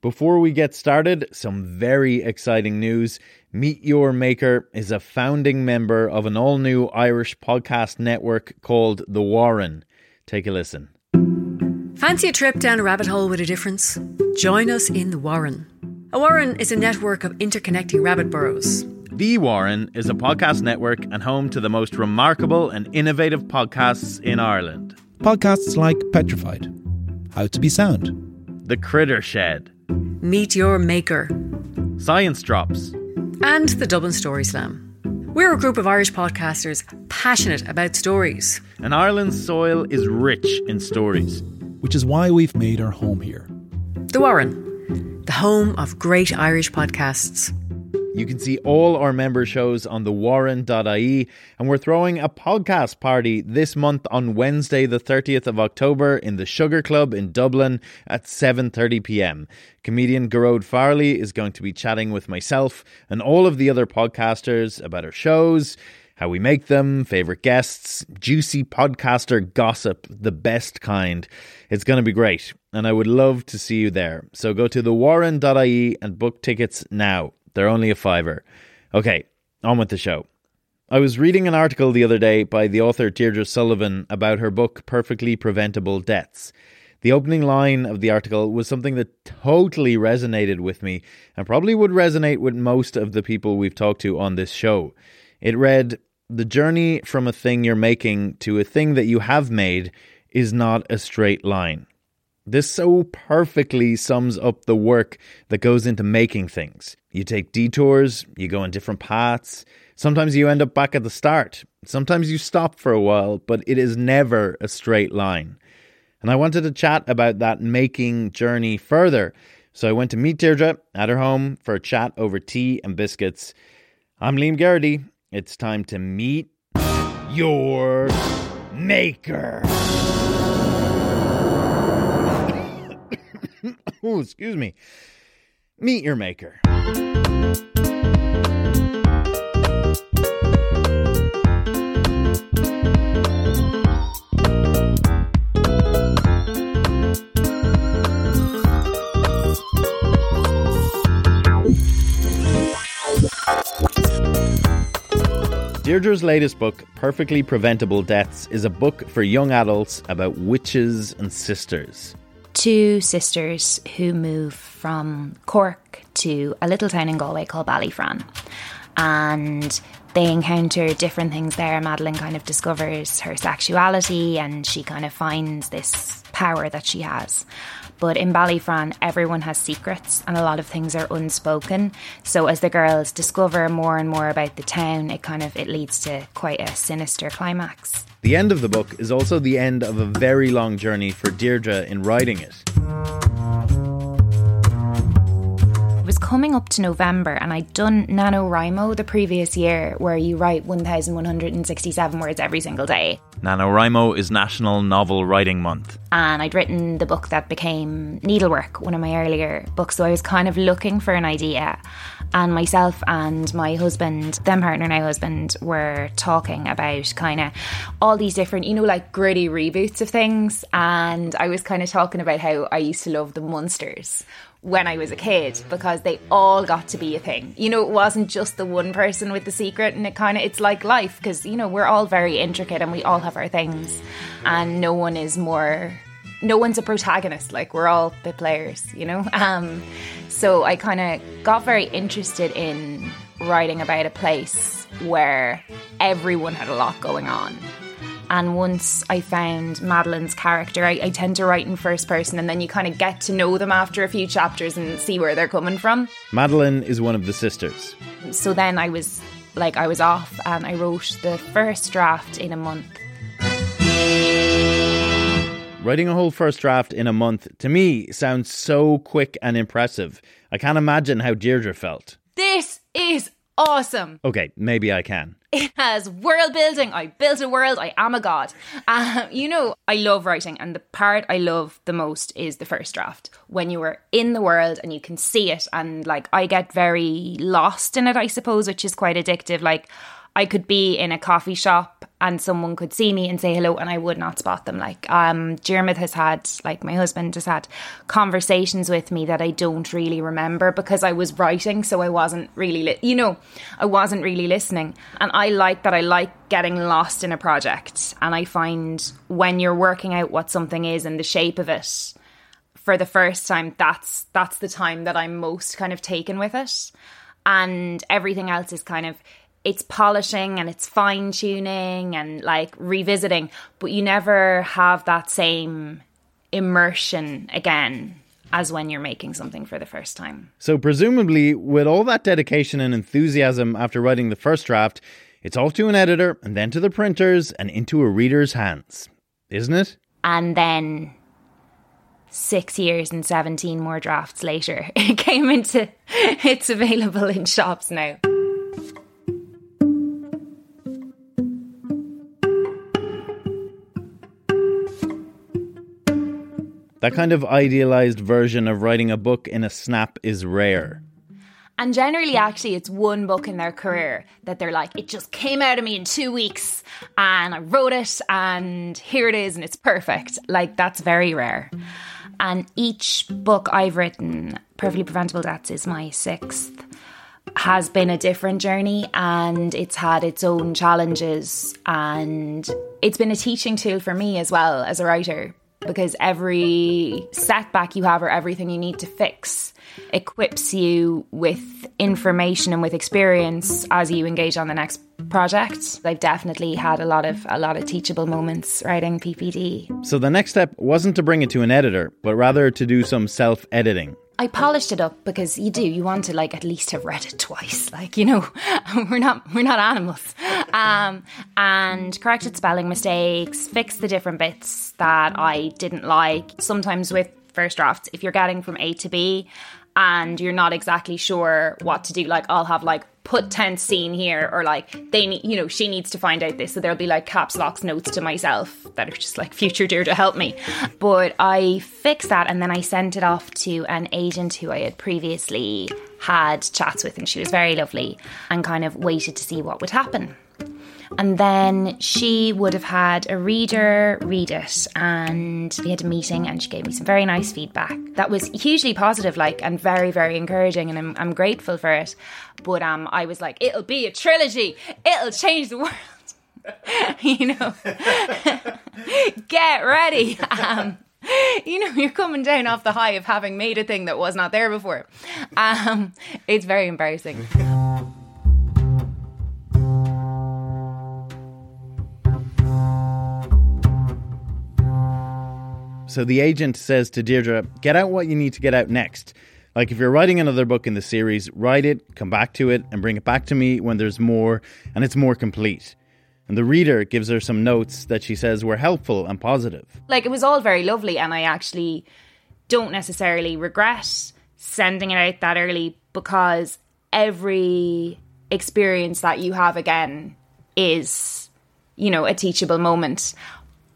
Before we get started, some very exciting news. Meet Your Maker is a founding member of an all new Irish podcast network called The Warren. Take a listen. Fancy a trip down a rabbit hole with a difference? Join us in The Warren. A warren is a network of interconnecting rabbit burrows. The Warren is a podcast network and home to the most remarkable and innovative podcasts in Ireland. Podcasts like Petrified, How to Be Sound, The Critter Shed, Meet Your Maker, Science Drops, and the Dublin Story Slam. We're a group of Irish podcasters passionate about stories. and Ireland's soil is rich in stories. which is why we've made our home here. The Warren, the home of great Irish podcasts. You can see all our member shows on the thewarren.ie and we're throwing a podcast party this month on Wednesday the 30th of October in the Sugar Club in Dublin at 7:30 p.m. Comedian Gearóid Farrelly is going to be chatting with myself and all of the other podcasters about our shows, how we make them, favorite guests, juicy podcaster gossip, the best kind. It's going to be great and I would love to see you there. So go to thewarren.ie and book tickets now. They're only a fiver. Okay, on with the show. I was reading an article the other day by the author Deirdre Sullivan about her book Perfectly Preventable Deaths. The opening line of the article was something that totally resonated with me and probably would resonate with most of the people we've talked to on this show. It read, The journey from a thing you're making to a thing that you have made is not a straight line. This so perfectly sums up the work that goes into making things. You take detours, you go on different paths. Sometimes you end up back at the start. Sometimes you stop for a while, but it is never a straight line. And I wanted to chat about that making journey further. So I went to meet Deirdre at her home for a chat over tea and biscuits. I'm Liam Geraghty. It's time to meet your maker. oh, excuse me. Meet your maker. Deirdre's latest book, Perfectly Preventable Deaths, is a book for young adults about witches and sisters. Two sisters who move from Cork to a little town in Galway called Ballyfran. And they encounter different things there. Madeline kind of discovers her sexuality and she kind of finds this power that she has. But in Ballyfran, everyone has secrets and a lot of things are unspoken. So as the girls discover more and more about the town, it kind of it leads to quite a sinister climax. The end of the book is also the end of a very long journey for Deirdre in writing it. Coming up to November and I'd done NaNoWriMo the previous year where you write 1,167 words every single day. NaNoWriMo is National Novel Writing Month. And I'd written the book that became Needlework, one of my earlier books. So I was kind of looking for an idea. And myself and my husband, then partner, now husband, were talking about kind of all these different, you know, like gritty reboots of things. And I was kind of talking about how I used to love the Munsters when I was a kid because they all got to be a thing. You know, it wasn't just the one person with the secret, and it kind of it's like life because you know we're all very intricate and we all have our things, and no one is more. No one's a protagonist. Like we're all bit players, you know. Um, so I kind of got very interested in writing about a place where everyone had a lot going on. And once I found Madeline's character, I, I tend to write in first person, and then you kind of get to know them after a few chapters and see where they're coming from. Madeline is one of the sisters. So then I was like, I was off, and I wrote the first draft in a month. Writing a whole first draft in a month, to me, sounds so quick and impressive. I can't imagine how Deirdre felt. This is awesome. Okay, maybe I can. It has world building. I built a world. I am a god. Um, you know, I love writing, and the part I love the most is the first draft when you are in the world and you can see it. And like, I get very lost in it, I suppose, which is quite addictive. Like, I could be in a coffee shop and someone could see me and say hello and I would not spot them. Like um Dermot has had like my husband has had conversations with me that I don't really remember because I was writing so I wasn't really li- you know I wasn't really listening and I like that I like getting lost in a project and I find when you're working out what something is and the shape of it for the first time that's that's the time that I'm most kind of taken with it and everything else is kind of it's polishing and it's fine tuning and like revisiting, but you never have that same immersion again as when you're making something for the first time. So, presumably, with all that dedication and enthusiasm after writing the first draft, it's off to an editor and then to the printers and into a reader's hands, isn't it? And then six years and 17 more drafts later, it came into, it's available in shops now. That kind of idealized version of writing a book in a snap is rare. And generally, actually, it's one book in their career that they're like, it just came out of me in two weeks and I wrote it and here it is and it's perfect. Like, that's very rare. And each book I've written, Perfectly Preventable Deaths, is my sixth, has been a different journey and it's had its own challenges. And it's been a teaching tool for me as well as a writer because every setback you have or everything you need to fix equips you with information and with experience as you engage on the next project. I've definitely had a lot of a lot of teachable moments writing PPD. So the next step wasn't to bring it to an editor, but rather to do some self-editing. I polished it up because you do. You want to like at least have read it twice. Like you know, we're not we're not animals. Um, and corrected spelling mistakes, fixed the different bits that I didn't like. Sometimes with first drafts, if you're getting from A to B and you're not exactly sure what to do, like I'll have like put tense scene here or like they need you know she needs to find out this. So there'll be like caps locks notes to myself that are just like future dear to help me. But I fixed that and then I sent it off to an agent who I had previously had chats with and she was very lovely and kind of waited to see what would happen and then she would have had a reader read it, and we had a meeting, and she gave me some very nice feedback. That was hugely positive, like, and very, very encouraging, and I'm, I'm grateful for it. But um, I was like, it'll be a trilogy, it'll change the world. you know, get ready. Um, you know, you're coming down off the high of having made a thing that was not there before. Um, it's very embarrassing. So the agent says to Deirdre, get out what you need to get out next. Like if you're writing another book in the series, write it, come back to it, and bring it back to me when there's more and it's more complete. And the reader gives her some notes that she says were helpful and positive. Like it was all very lovely, and I actually don't necessarily regret sending it out that early because every experience that you have again is, you know, a teachable moment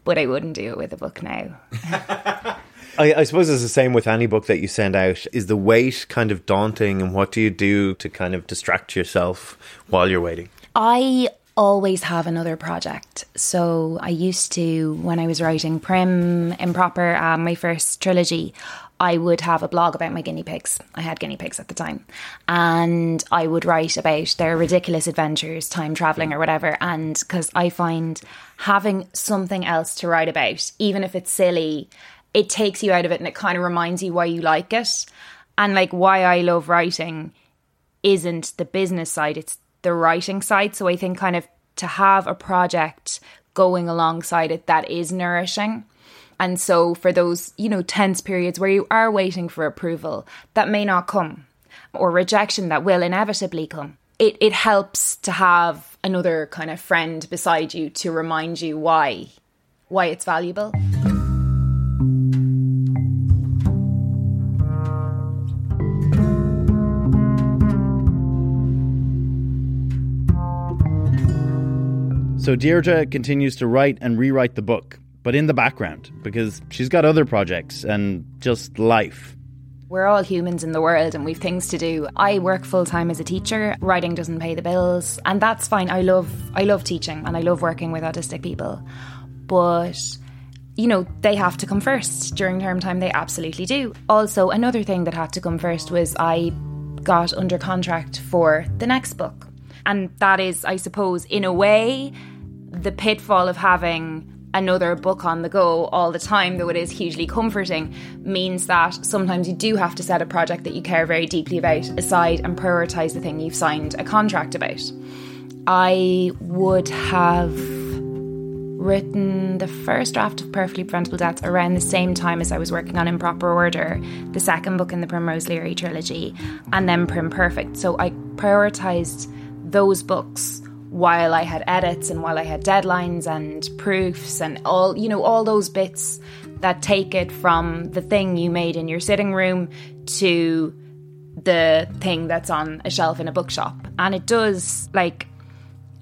but I wouldn't do it with a book now. I, I, suppose it's the same with any book that you send out. Is the wait kind of daunting, and what do you do to kind of distract yourself while you're waiting? I always have another project. So I used to, when I was writing Prim Improper, uh, my first trilogy, I would have a blog about my guinea pigs. I had guinea pigs at the time. And I would write about their ridiculous adventures, time traveling or whatever. And because I find having something else to write about, even if it's silly, it takes you out of it and it kind of reminds you why you like it. And like why I love writing isn't the business side, it's the writing side. So I think kind of to have a project going alongside it that is nourishing. And so for those, you know, tense periods where you are waiting for approval that may not come or rejection that will inevitably come, it, it helps to have another kind of friend beside you to remind you why why it's valuable. So Deirdre continues to write and rewrite the book, but in the background because she's got other projects and just life. We're all humans in the world and we've things to do. I work full time as a teacher. Writing doesn't pay the bills, and that's fine. I love I love teaching and I love working with autistic people. But you know, they have to come first during term time. They absolutely do. Also, another thing that had to come first was I got under contract for the next book. And that is, I suppose, in a way, the pitfall of having another book on the go all the time, though it is hugely comforting, means that sometimes you do have to set a project that you care very deeply about aside and prioritise the thing you've signed a contract about. I would have written the first draft of Perfectly Preventable Deaths around the same time as I was working on Improper Order, the second book in the Primrose Leary trilogy, and then Primperfect. So I prioritised those books while I had edits and while I had deadlines and proofs and all, you know, all those bits that take it from the thing you made in your sitting room to the thing that's on a shelf in a bookshop. And it does, like,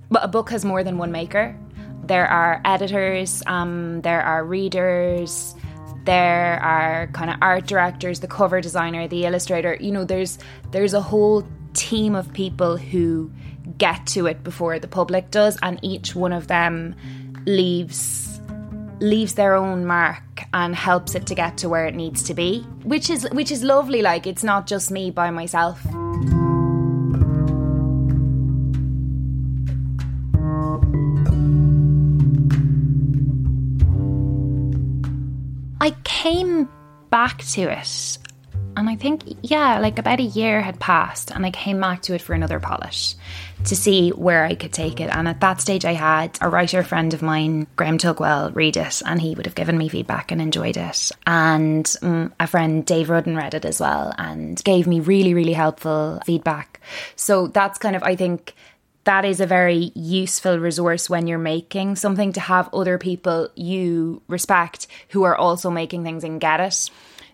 but a book has more than one maker. There are editors, um, there are readers, there are kind of art directors, the cover designer, the illustrator. You know, there's there's a whole team of people who get to it before the public does, and each one of them leaves leaves their own mark and helps it to get to where it needs to be which is which is lovely. Like it's not just me by myself. I came back to it and I think, yeah, like about a year had passed, and I came back to it for another polish to see where I could take it. And at that stage, I had a writer friend of mine, Graham Tugwell, read it, and he would have given me feedback and enjoyed it. And um, a friend, Dave Rudden, read it as well and gave me really, really helpful feedback. So that's kind of, I think, that is a very useful resource when you're making something to have other people you respect who are also making things and get it.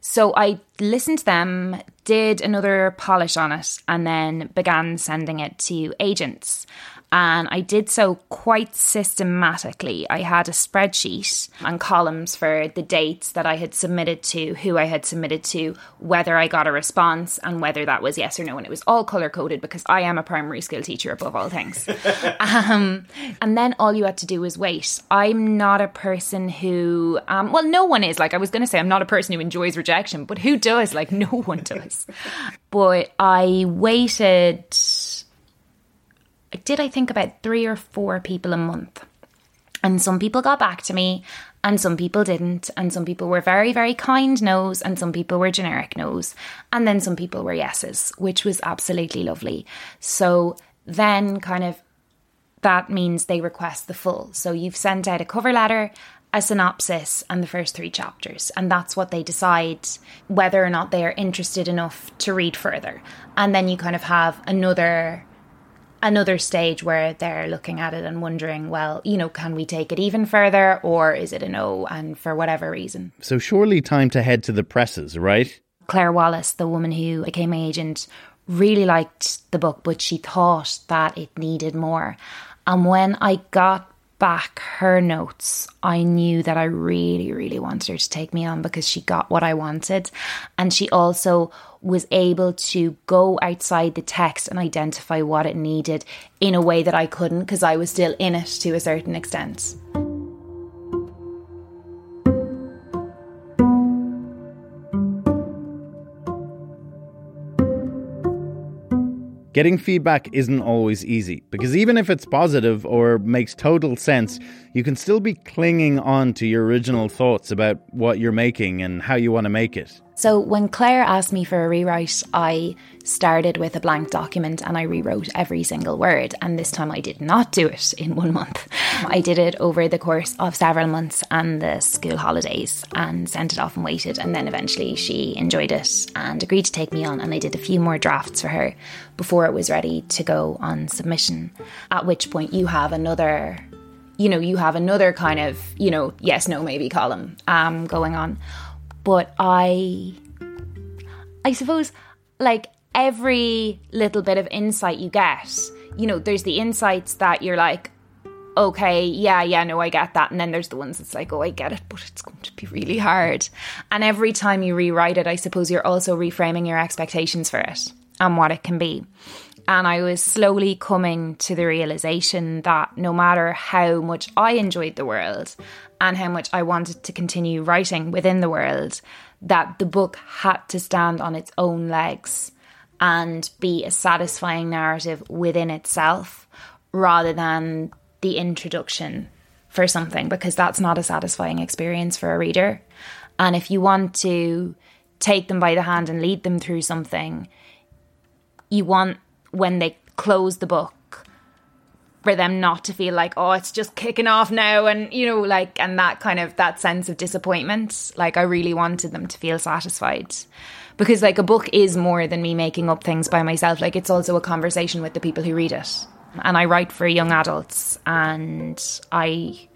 So I listened to them, did another polish on it, and then began sending it to agents and I did so quite systematically. I had a spreadsheet and columns for the dates that I had submitted to, who I had submitted to, whether I got a response, and whether that was yes or no. And it was all color coded because I am a primary school teacher above all things. um, and then all you had to do was wait. I'm not a person who, um, well, no one is. Like I was going to say, I'm not a person who enjoys rejection, but who does? Like no one does. but I waited I did, I think, about three or four people a month. And some people got back to me, and some people didn't. And some people were very, very kind no's, and some people were generic no's. And then some people were yeses, which was absolutely lovely. So then, kind of, that means they request the full. So you've sent out a cover letter, a synopsis, and the first three chapters. And that's what they decide whether or not they are interested enough to read further. And then you kind of have another another stage where they're looking at it and wondering, well, you know, can we take it even further or is it a no? And for whatever reason. So, surely time to head to the presses, right? Claire Wallace, the woman who became my agent, really liked the book, but she thought that it needed more. And when I got back her notes, I knew that I really, really wanted her to take me on because she got what I wanted. And she also was able to go outside the text and identify what it needed in a way that I couldn't because I was still in it to a certain extent. Getting feedback isn't always easy because even if it's positive or makes total sense, you can still be clinging on to your original thoughts about what you're making and how you want to make it. So when Claire asked me for a rewrite, I started with a blank document and I rewrote every single word. And this time I did not do it in one month. I did it over the course of several months and the school holidays and sent it off and waited. And then eventually she enjoyed it and agreed to take me on. And I did a few more drafts for her before it was ready to go on submission. At which point you have another you know, you have another kind of, you know, yes, no, maybe column um, going on but I I suppose like every little bit of insight you get, you know, there's the insights that you're like, okay, yeah, yeah, no, I get that. And then there's the ones that's like, oh, I get it, but it's going to be really hard. And every time you rewrite it, I suppose you're also reframing your expectations for it and what it can be. And I was slowly coming to the realization that no matter how much I enjoyed the world and how much I wanted to continue writing within the world, that the book had to stand on its own legs and be a satisfying narrative within itself rather than the introduction for something because that's not a satisfying experience for a reader. And if you want to take them by the hand and lead them through something, you want when they close the book for them not to feel like oh it's just kicking off now and you know like and that kind of that sense of disappointment like I really wanted them to feel satisfied because like a book is more than me making up things by myself like it's also a conversation with the people who read it and I write for young adults and I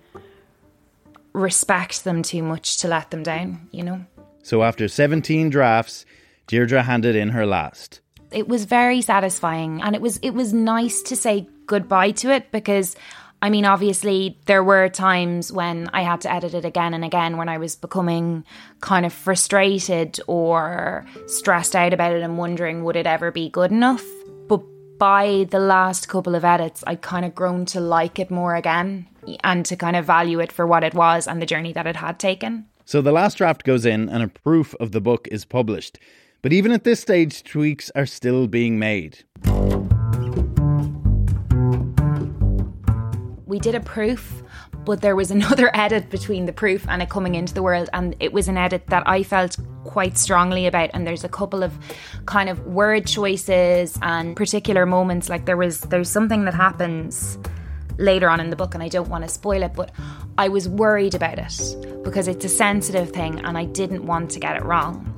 respect them too much to let them down, you know. So after 17 drafts, Deirdre handed in her last. It was very satisfying and it was it was nice to say goodbye to it because I mean obviously there were times when I had to edit it again and again when I was becoming kind of frustrated or stressed out about it and wondering would it ever be good enough but by the last couple of edits, I'd kind of grown to like it more again and to kind of value it for what it was and the journey that it had taken. So the last draft goes in and a proof of the book is published. But even at this stage, tweaks are still being made. We did a proof but there was another edit between the proof and it coming into the world and it was an edit that I felt quite strongly about and there's a couple of kind of word choices and particular moments like there was there's something that happens later on in the book and I don't want to spoil it but I was worried about it because it's a sensitive thing and I didn't want to get it wrong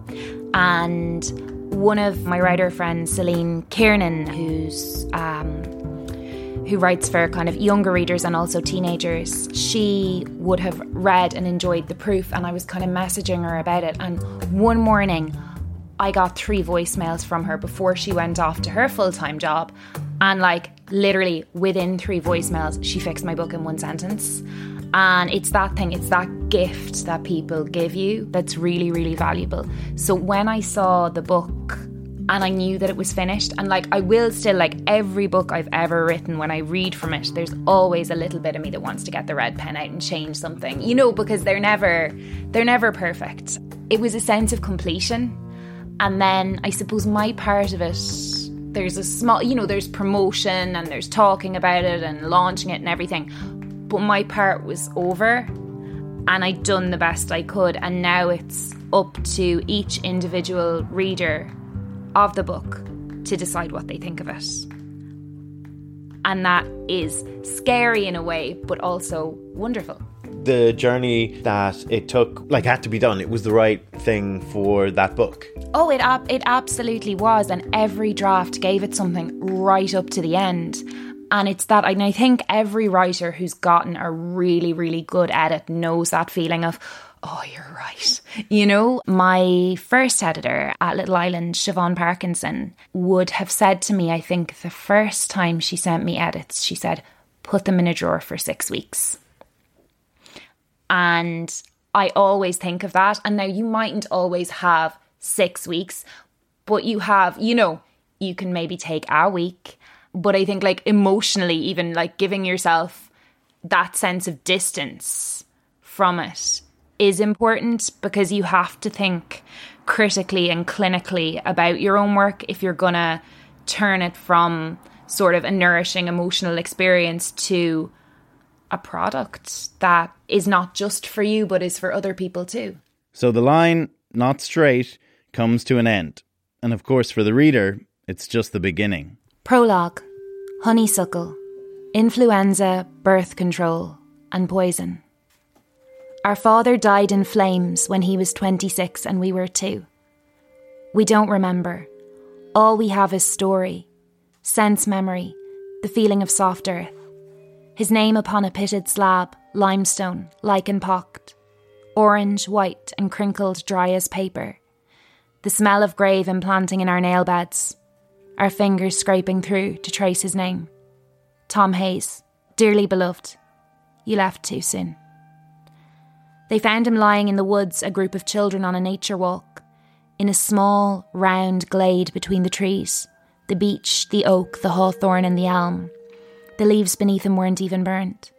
and one of my writer friends Celine Kiernan who's um, who writes for kind of younger readers and also teenagers, she would have read and enjoyed the proof, and I was kind of messaging her about it. And one morning, I got three voicemails from her before she went off to her full time job. And like literally within three voicemails, she fixed my book in one sentence. And it's that thing, it's that gift that people give you that's really, really valuable. So when I saw the book and I knew that it was finished. And like, I will still, like, every book I've ever written, when I read from it, there's always a little bit of me that wants to get the red pen out and change something, you know, because they're never, they're never perfect. It was a sense of completion. And then I suppose my part of it, there's a small, you know, there's promotion and there's talking about it and launching it and everything. But my part was over and I'd done the best I could. And now it's up to each individual reader of the book to decide what they think of it. And that is scary in a way, but also wonderful. The journey that it took, like, had to be done. It was the right thing for that book. Oh, it ab- it absolutely was, and every draft gave it something right up to the end. And it's that, and I think every writer who's gotten a really, really good edit knows that feeling of, oh, you're right. You know, my first editor at Little Island, Siobhan Parkinson, would have said to me, I think the first time she sent me edits, she said, put them in a drawer for six weeks. And I always think of that. And now you mightn't always have six weeks, but you have, you know, you can maybe take a week. But I think, like, emotionally, even like giving yourself that sense of distance from it is important because you have to think critically and clinically about your own work if you're going to turn it from sort of a nourishing emotional experience to a product that is not just for you but is for other people too. So the line, not straight, comes to an end. And of course, for the reader, it's just the beginning. Prologue Honeysuckle, Influenza, Birth Control, and Poison. Our father died in flames when he was 26 and we were two. We don't remember. All we have is story, sense memory, the feeling of soft earth. His name upon a pitted slab, limestone, lichen pocked, orange, white, and crinkled dry as paper. The smell of grave implanting in our nail beds, our fingers scraping through to trace his name. Tom Hayes, dearly beloved, You left too soon. They found him lying in the woods, a group of children on a nature walk, in a small, round glade between the trees the beech, the oak, the hawthorn, and the elm. The leaves beneath him weren't even burnt.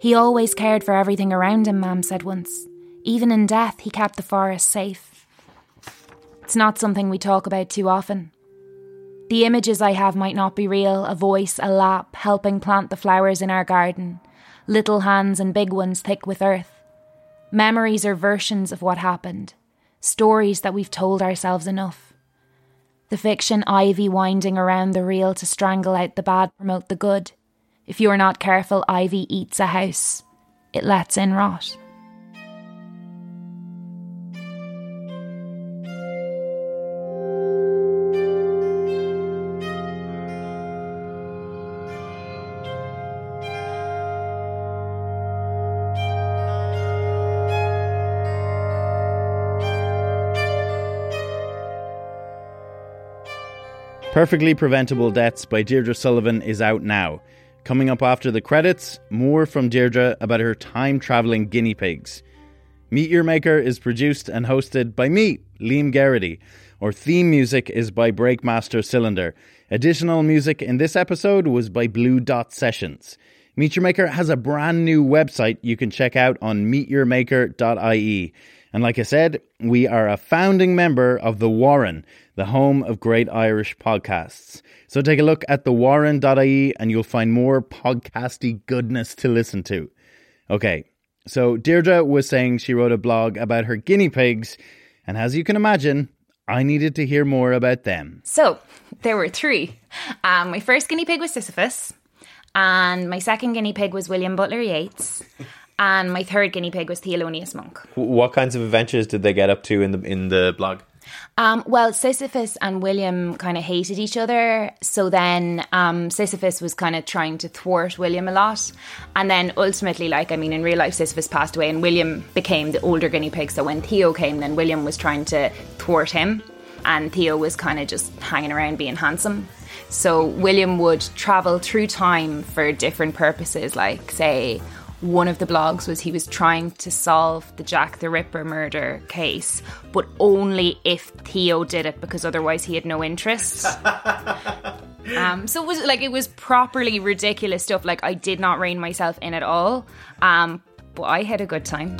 He always cared for everything around him, Mam said once. Even in death, he kept the forest safe. It's not something we talk about too often. The images I have might not be real a voice, a lap, helping plant the flowers in our garden, little hands and big ones thick with earth. Memories are versions of what happened, stories that we've told ourselves enough. The fiction ivy winding around the real to strangle out the bad, promote the good. If you're not careful, ivy eats a house, it lets in rot. Perfectly Preventable Deaths by Deirdre Sullivan is out now. Coming up after the credits, more from Deirdre about her time travelling guinea pigs. Meet Your Maker is produced and hosted by me, Liam Geraghty. Our theme music is by Breakmaster Cylinder. Additional music in this episode was by Blue Dot Sessions. Meet Your Maker has a brand new website you can check out on meetyourmaker.ie. And like I said, we are a founding member of The Warren, the home of great Irish podcasts. So take a look at thewarren.ie and you'll find more podcasty goodness to listen to. Okay, so Deirdre was saying she wrote a blog about her guinea pigs, and as you can imagine, I needed to hear more about them. So there were three. Um, my first guinea pig was Sisyphus, and my second guinea pig was William Butler Yeats. And my third guinea pig was Thelonious Monk. What kinds of adventures did they get up to in the in the blog? Um, well, Sisyphus and William kind of hated each other. So then um, Sisyphus was kind of trying to thwart William a lot. And then ultimately, like, I mean, in real life, Sisyphus passed away and William became the older guinea pig. So when Theo came, then William was trying to thwart him. And Theo was kind of just hanging around being handsome. So William would travel through time for different purposes, like, say, one of the blogs was he was trying to solve the Jack the Ripper murder case, but only if Theo did it because otherwise he had no interest. um, so it was like it was properly ridiculous stuff. Like I did not rein myself in at all, um, but I had a good time.